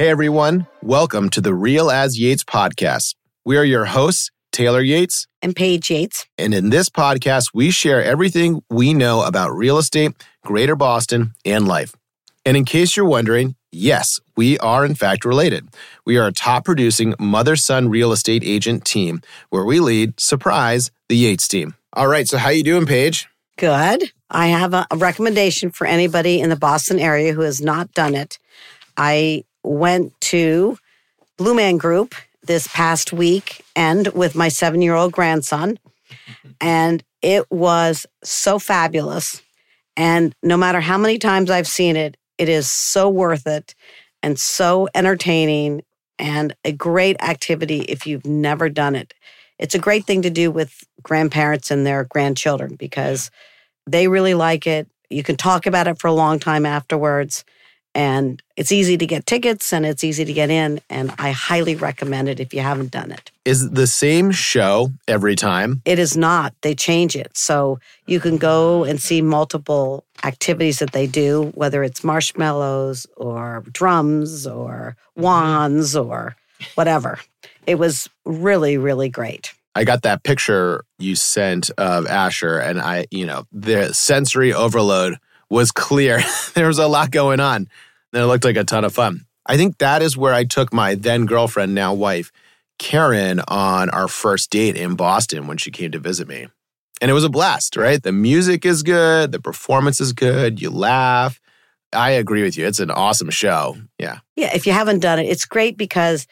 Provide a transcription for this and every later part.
Hey everyone, welcome to the Real as Yates podcast. We are your hosts, Taylor Yates and Paige Yates. And in this podcast, we share everything we know about real estate, greater Boston, and life. And in case you're wondering, yes, we are in fact related. We are a top producing mother son real estate agent team where we lead, surprise, the Yates team. All right, so how you doing, Paige? Good. I have a, a recommendation for anybody in the Boston area who has not done it. I went to Blue Man Group this past week and with my seven year old grandson. And it was so fabulous. And no matter how many times I've seen it, it is so worth it and so entertaining and a great activity if you've never done it. It's a great thing to do with grandparents and their grandchildren because they really like it. You can talk about it for a long time afterwards and it's easy to get tickets and it's easy to get in and i highly recommend it if you haven't done it. Is it the same show every time? It is not. They change it. So you can go and see multiple activities that they do whether it's marshmallows or drums or wands or whatever. It was really really great. I got that picture you sent of Asher, and I, you know, the sensory overload was clear. there was a lot going on. And it looked like a ton of fun. I think that is where I took my then girlfriend, now wife, Karen, on our first date in Boston when she came to visit me. And it was a blast, right? The music is good, the performance is good, you laugh. I agree with you. It's an awesome show. Yeah. Yeah. If you haven't done it, it's great because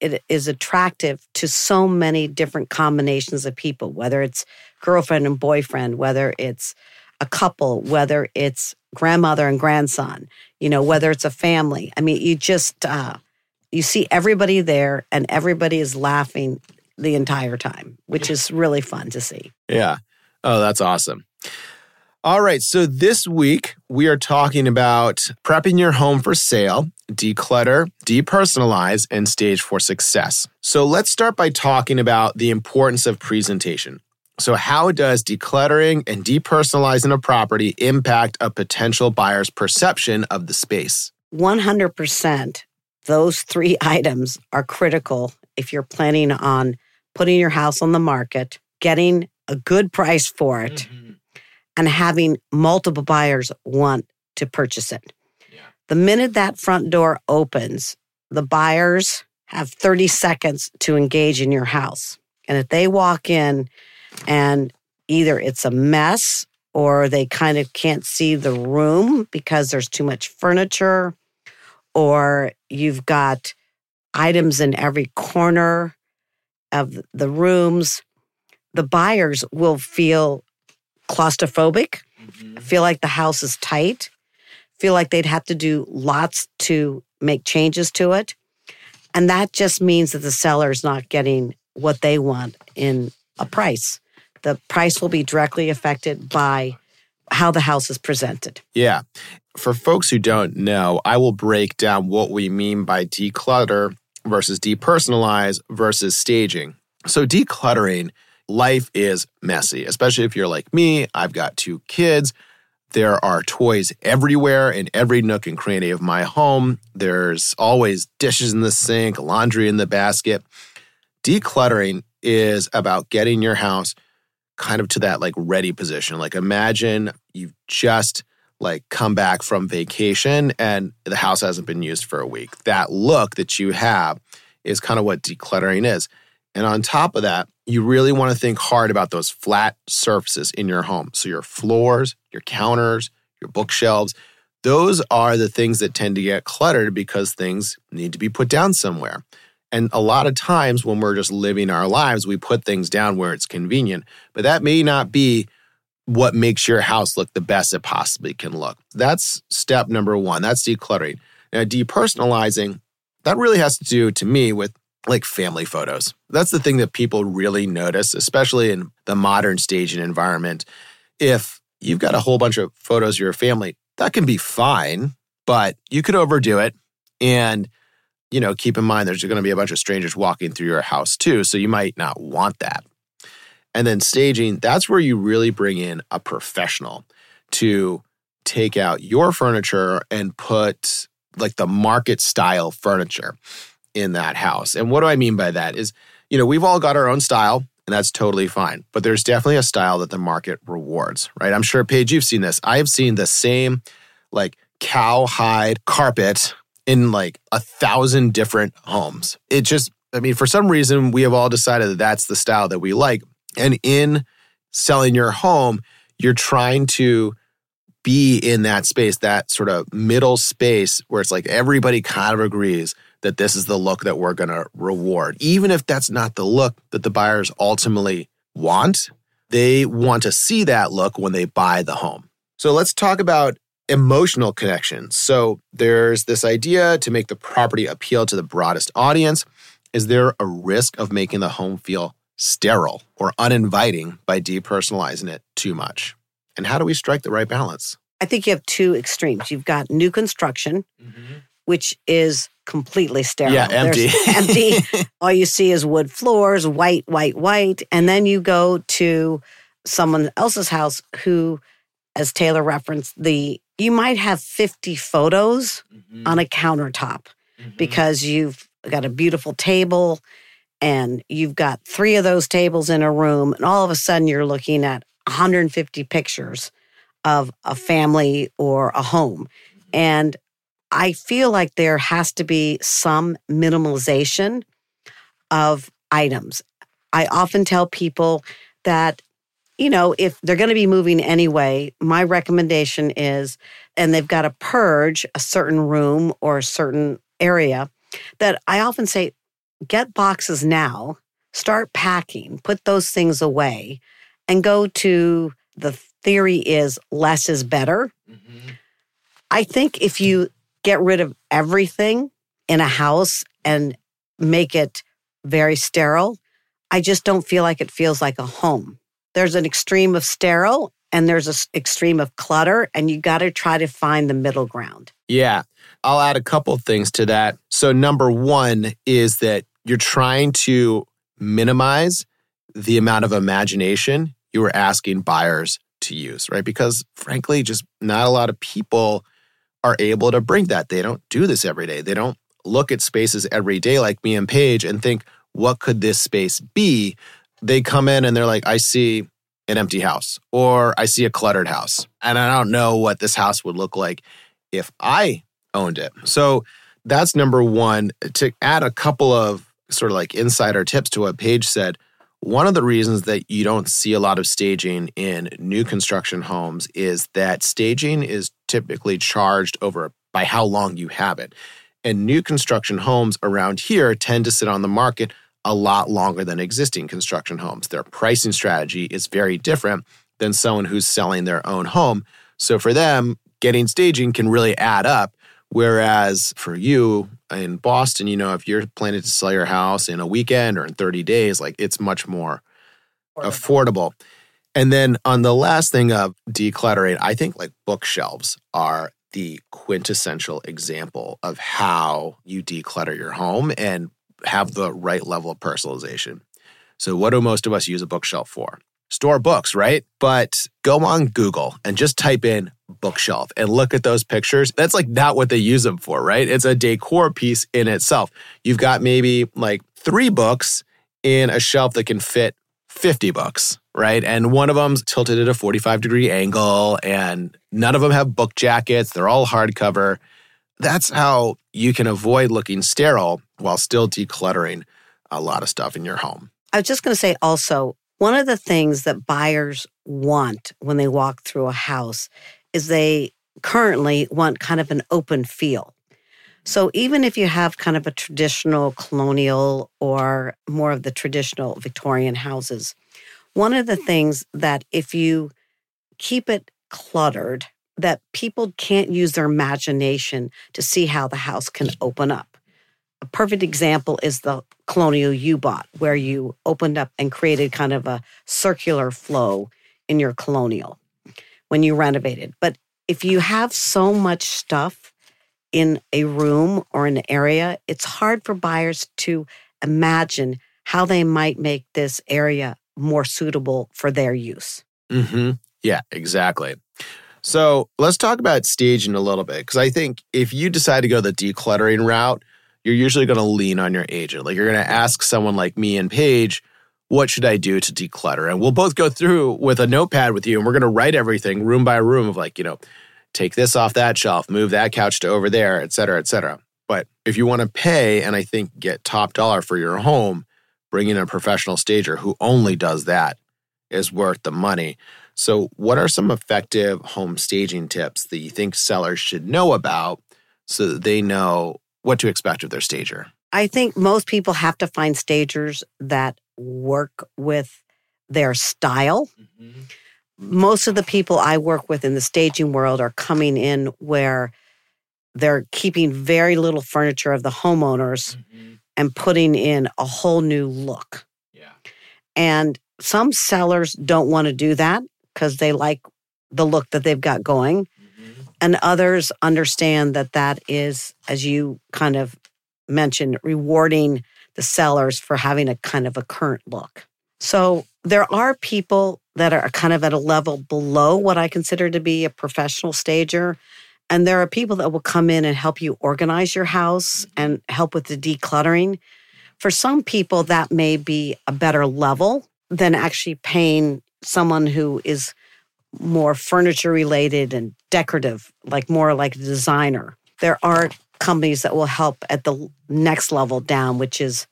it is attractive to so many different combinations of people, whether it's girlfriend and boyfriend, whether it's a couple, whether it's grandmother and grandson, you know, whether it's a family. I mean, you just, uh, you see everybody there and everybody is laughing the entire time, which is really fun to see. Yeah. Oh, that's awesome. All right. So this week we are talking about prepping your home for sale, declutter, depersonalize, and stage for success. So let's start by talking about the importance of presentation. So, how does decluttering and depersonalizing a property impact a potential buyer's perception of the space? 100%. Those three items are critical if you're planning on putting your house on the market, getting a good price for it, mm-hmm. and having multiple buyers want to purchase it. Yeah. The minute that front door opens, the buyers have 30 seconds to engage in your house. And if they walk in and either it's a mess or they kind of can't see the room because there's too much furniture or you've got items in every corner of the rooms the buyers will feel claustrophobic mm-hmm. feel like the house is tight feel like they'd have to do lots to make changes to it and that just means that the seller is not getting what they want in a price the price will be directly affected by how the house is presented. Yeah. For folks who don't know, I will break down what we mean by declutter versus depersonalize versus staging. So, decluttering, life is messy, especially if you're like me. I've got two kids. There are toys everywhere in every nook and cranny of my home. There's always dishes in the sink, laundry in the basket. Decluttering is about getting your house kind of to that like ready position. Like imagine you've just like come back from vacation and the house hasn't been used for a week. That look that you have is kind of what decluttering is. And on top of that, you really want to think hard about those flat surfaces in your home. So your floors, your counters, your bookshelves, those are the things that tend to get cluttered because things need to be put down somewhere. And a lot of times when we're just living our lives, we put things down where it's convenient, but that may not be what makes your house look the best it possibly can look. That's step number one. That's decluttering. Now, depersonalizing, that really has to do to me with like family photos. That's the thing that people really notice, especially in the modern staging environment. If you've got a whole bunch of photos of your family, that can be fine, but you could overdo it. And you know, keep in mind there's going to be a bunch of strangers walking through your house too. So you might not want that. And then staging, that's where you really bring in a professional to take out your furniture and put like the market style furniture in that house. And what do I mean by that is, you know, we've all got our own style and that's totally fine. But there's definitely a style that the market rewards, right? I'm sure, Paige, you've seen this. I have seen the same like cowhide carpet in like a thousand different homes. It just, I mean, for some reason, we have all decided that that's the style that we like. And in selling your home, you're trying to be in that space, that sort of middle space where it's like everybody kind of agrees that this is the look that we're going to reward. Even if that's not the look that the buyers ultimately want, they want to see that look when they buy the home. So let's talk about emotional connection. So there's this idea to make the property appeal to the broadest audience. Is there a risk of making the home feel sterile or uninviting by depersonalizing it too much? And how do we strike the right balance? I think you have two extremes. You've got new construction, mm-hmm. which is completely sterile. Yeah, empty. empty. All you see is wood floors, white, white, white. And then you go to someone else's house who, as Taylor referenced, the you might have 50 photos mm-hmm. on a countertop mm-hmm. because you've got a beautiful table and you've got three of those tables in a room and all of a sudden you're looking at 150 pictures of a family or a home. And I feel like there has to be some minimalization of items. I often tell people that, you know, if they're going to be moving anyway, my recommendation is, and they've got to purge a certain room or a certain area, that I often say, get boxes now, start packing, put those things away, and go to the theory is less is better. Mm-hmm. I think if you get rid of everything in a house and make it very sterile, I just don't feel like it feels like a home. There's an extreme of sterile and there's an extreme of clutter, and you got to try to find the middle ground. Yeah. I'll add a couple things to that. So, number one is that you're trying to minimize the amount of imagination you are asking buyers to use, right? Because frankly, just not a lot of people are able to bring that. They don't do this every day. They don't look at spaces every day like me and Paige and think, what could this space be? They come in and they're like, I see an empty house or I see a cluttered house. And I don't know what this house would look like if I owned it. So that's number one. To add a couple of sort of like insider tips to what Paige said, one of the reasons that you don't see a lot of staging in new construction homes is that staging is typically charged over by how long you have it. And new construction homes around here tend to sit on the market a lot longer than existing construction homes. Their pricing strategy is very different than someone who's selling their own home. So for them, getting staging can really add up. Whereas for you, in Boston, you know, if you're planning to sell your house in a weekend or in 30 days, like it's much more affordable. affordable. And then on the last thing of decluttering, I think like bookshelves are the quintessential example of how you declutter your home and have the right level of personalization. So, what do most of us use a bookshelf for? Store books, right? But go on Google and just type in bookshelf and look at those pictures. That's like not what they use them for, right? It's a decor piece in itself. You've got maybe like three books in a shelf that can fit 50 books, right? And one of them's tilted at a 45 degree angle, and none of them have book jackets. They're all hardcover. That's how you can avoid looking sterile while still decluttering a lot of stuff in your home. I was just going to say also, one of the things that buyers want when they walk through a house is they currently want kind of an open feel. So even if you have kind of a traditional colonial or more of the traditional Victorian houses, one of the things that if you keep it cluttered, that people can't use their imagination to see how the house can open up. A perfect example is the colonial you bought, where you opened up and created kind of a circular flow in your colonial when you renovated. But if you have so much stuff in a room or an area, it's hard for buyers to imagine how they might make this area more suitable for their use. Mm-hmm. Yeah, exactly. So let's talk about staging a little bit because I think if you decide to go the decluttering route, you're usually going to lean on your agent. Like you're going to ask someone like me and Paige, what should I do to declutter? And we'll both go through with a notepad with you and we're going to write everything room by room of like, you know, take this off that shelf, move that couch to over there, et cetera, et cetera. But if you want to pay and I think get top dollar for your home, bringing in a professional stager who only does that is worth the money. So, what are some effective home staging tips that you think sellers should know about so that they know what to expect of their stager? I think most people have to find stagers that work with their style. Mm-hmm. Most of the people I work with in the staging world are coming in where they're keeping very little furniture of the homeowners mm-hmm. and putting in a whole new look. Yeah. And some sellers don't want to do that because they like the look that they've got going. Mm-hmm. And others understand that that is, as you kind of mentioned, rewarding the sellers for having a kind of a current look. So there are people that are kind of at a level below what I consider to be a professional stager. And there are people that will come in and help you organize your house mm-hmm. and help with the decluttering. For some people, that may be a better level than actually paying someone who is more furniture related and decorative, like more like a designer. There are companies that will help at the next level down, which is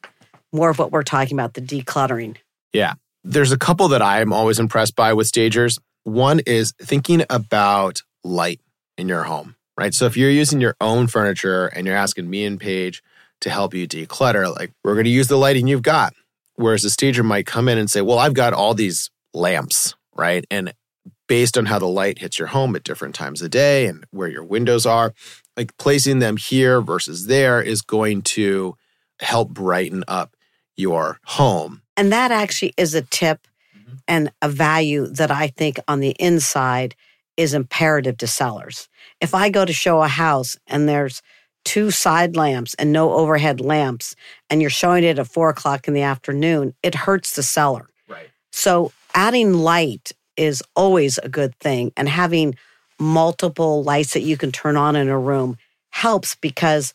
more of what we're talking about the decluttering. Yeah. There's a couple that I'm always impressed by with stagers. One is thinking about light in your home, right? So if you're using your own furniture and you're asking me and Paige to help you declutter, like we're going to use the lighting you've got. Whereas a stager might come in and say, well, I've got all these lamps, right? And based on how the light hits your home at different times of day and where your windows are, like placing them here versus there is going to help brighten up your home. And that actually is a tip mm-hmm. and a value that I think on the inside is imperative to sellers. If I go to show a house and there's two side lamps and no overhead lamps, and you're showing it at four o'clock in the afternoon, it hurts the seller. Right. So adding light is always a good thing, and having multiple lights that you can turn on in a room helps because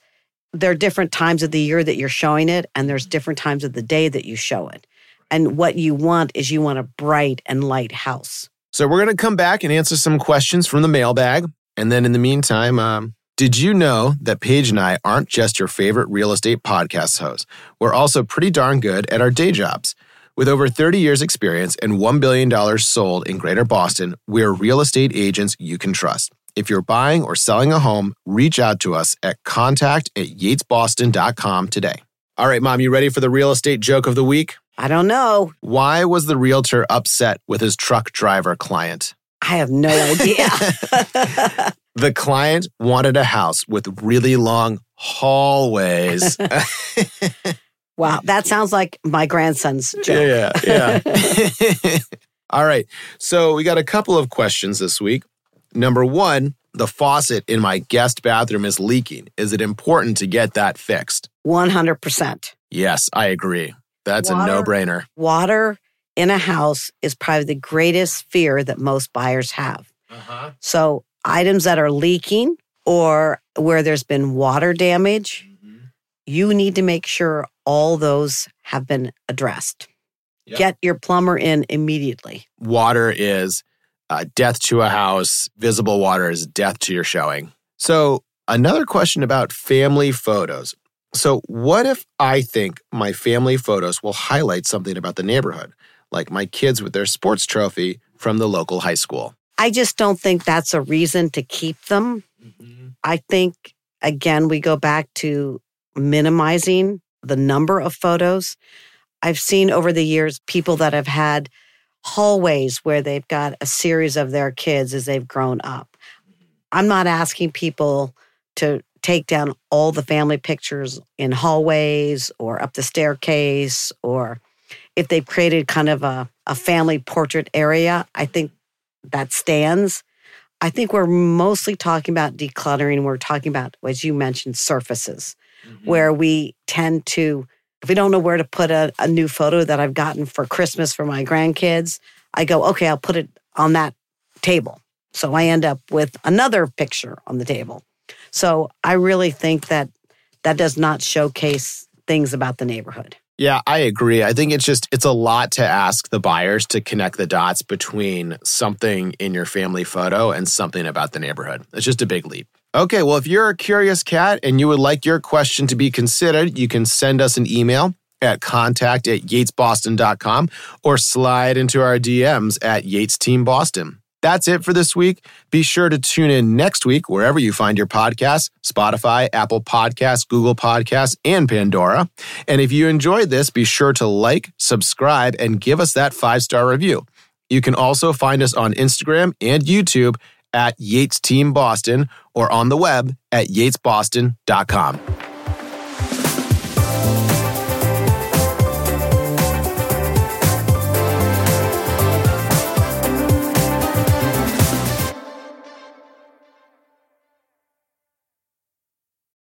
there are different times of the year that you're showing it, and there's different times of the day that you show it. And what you want is you want a bright and light house. So we're going to come back and answer some questions from the mailbag. And then in the meantime, um, did you know that Paige and I aren't just your favorite real estate podcast hosts? We're also pretty darn good at our day jobs. With over 30 years' experience and $1 billion sold in Greater Boston, we're real estate agents you can trust. If you're buying or selling a home, reach out to us at contact at yatesboston.com today. All right, Mom, you ready for the real estate joke of the week? I don't know. Why was the realtor upset with his truck driver client? I have no idea. the client wanted a house with really long hallways. wow, that sounds like my grandson's joke. Yeah, yeah. yeah. All right. So we got a couple of questions this week. Number one, the faucet in my guest bathroom is leaking. Is it important to get that fixed? 100%. Yes, I agree. That's water, a no brainer. Water in a house is probably the greatest fear that most buyers have. Uh-huh. So, items that are leaking or where there's been water damage. You need to make sure all those have been addressed. Yep. Get your plumber in immediately. Water is uh, death to a house, visible water is death to your showing. So, another question about family photos. So, what if I think my family photos will highlight something about the neighborhood? like my kids with their sports trophy from the local high school. I just don't think that's a reason to keep them. Mm-hmm. I think, again, we go back to minimizing the number of photos. I've seen over the years people that have had hallways where they've got a series of their kids as they've grown up. I'm not asking people to take down all the family pictures in hallways or up the staircase or if they've created kind of a, a family portrait area, I think that stands. I think we're mostly talking about decluttering. We're talking about, as you mentioned, surfaces, mm-hmm. where we tend to, if we don't know where to put a, a new photo that I've gotten for Christmas for my grandkids, I go, okay, I'll put it on that table. So I end up with another picture on the table. So I really think that that does not showcase things about the neighborhood. Yeah, I agree. I think it's just it's a lot to ask the buyers to connect the dots between something in your family photo and something about the neighborhood. It's just a big leap. Okay, well, if you're a curious cat and you would like your question to be considered, you can send us an email at contact at yatesboston.com or slide into our DMs at Yates Team Boston. That's it for this week. Be sure to tune in next week wherever you find your podcasts Spotify, Apple Podcasts, Google Podcasts, and Pandora. And if you enjoyed this, be sure to like, subscribe, and give us that five star review. You can also find us on Instagram and YouTube at Yates Team Boston or on the web at yatesboston.com.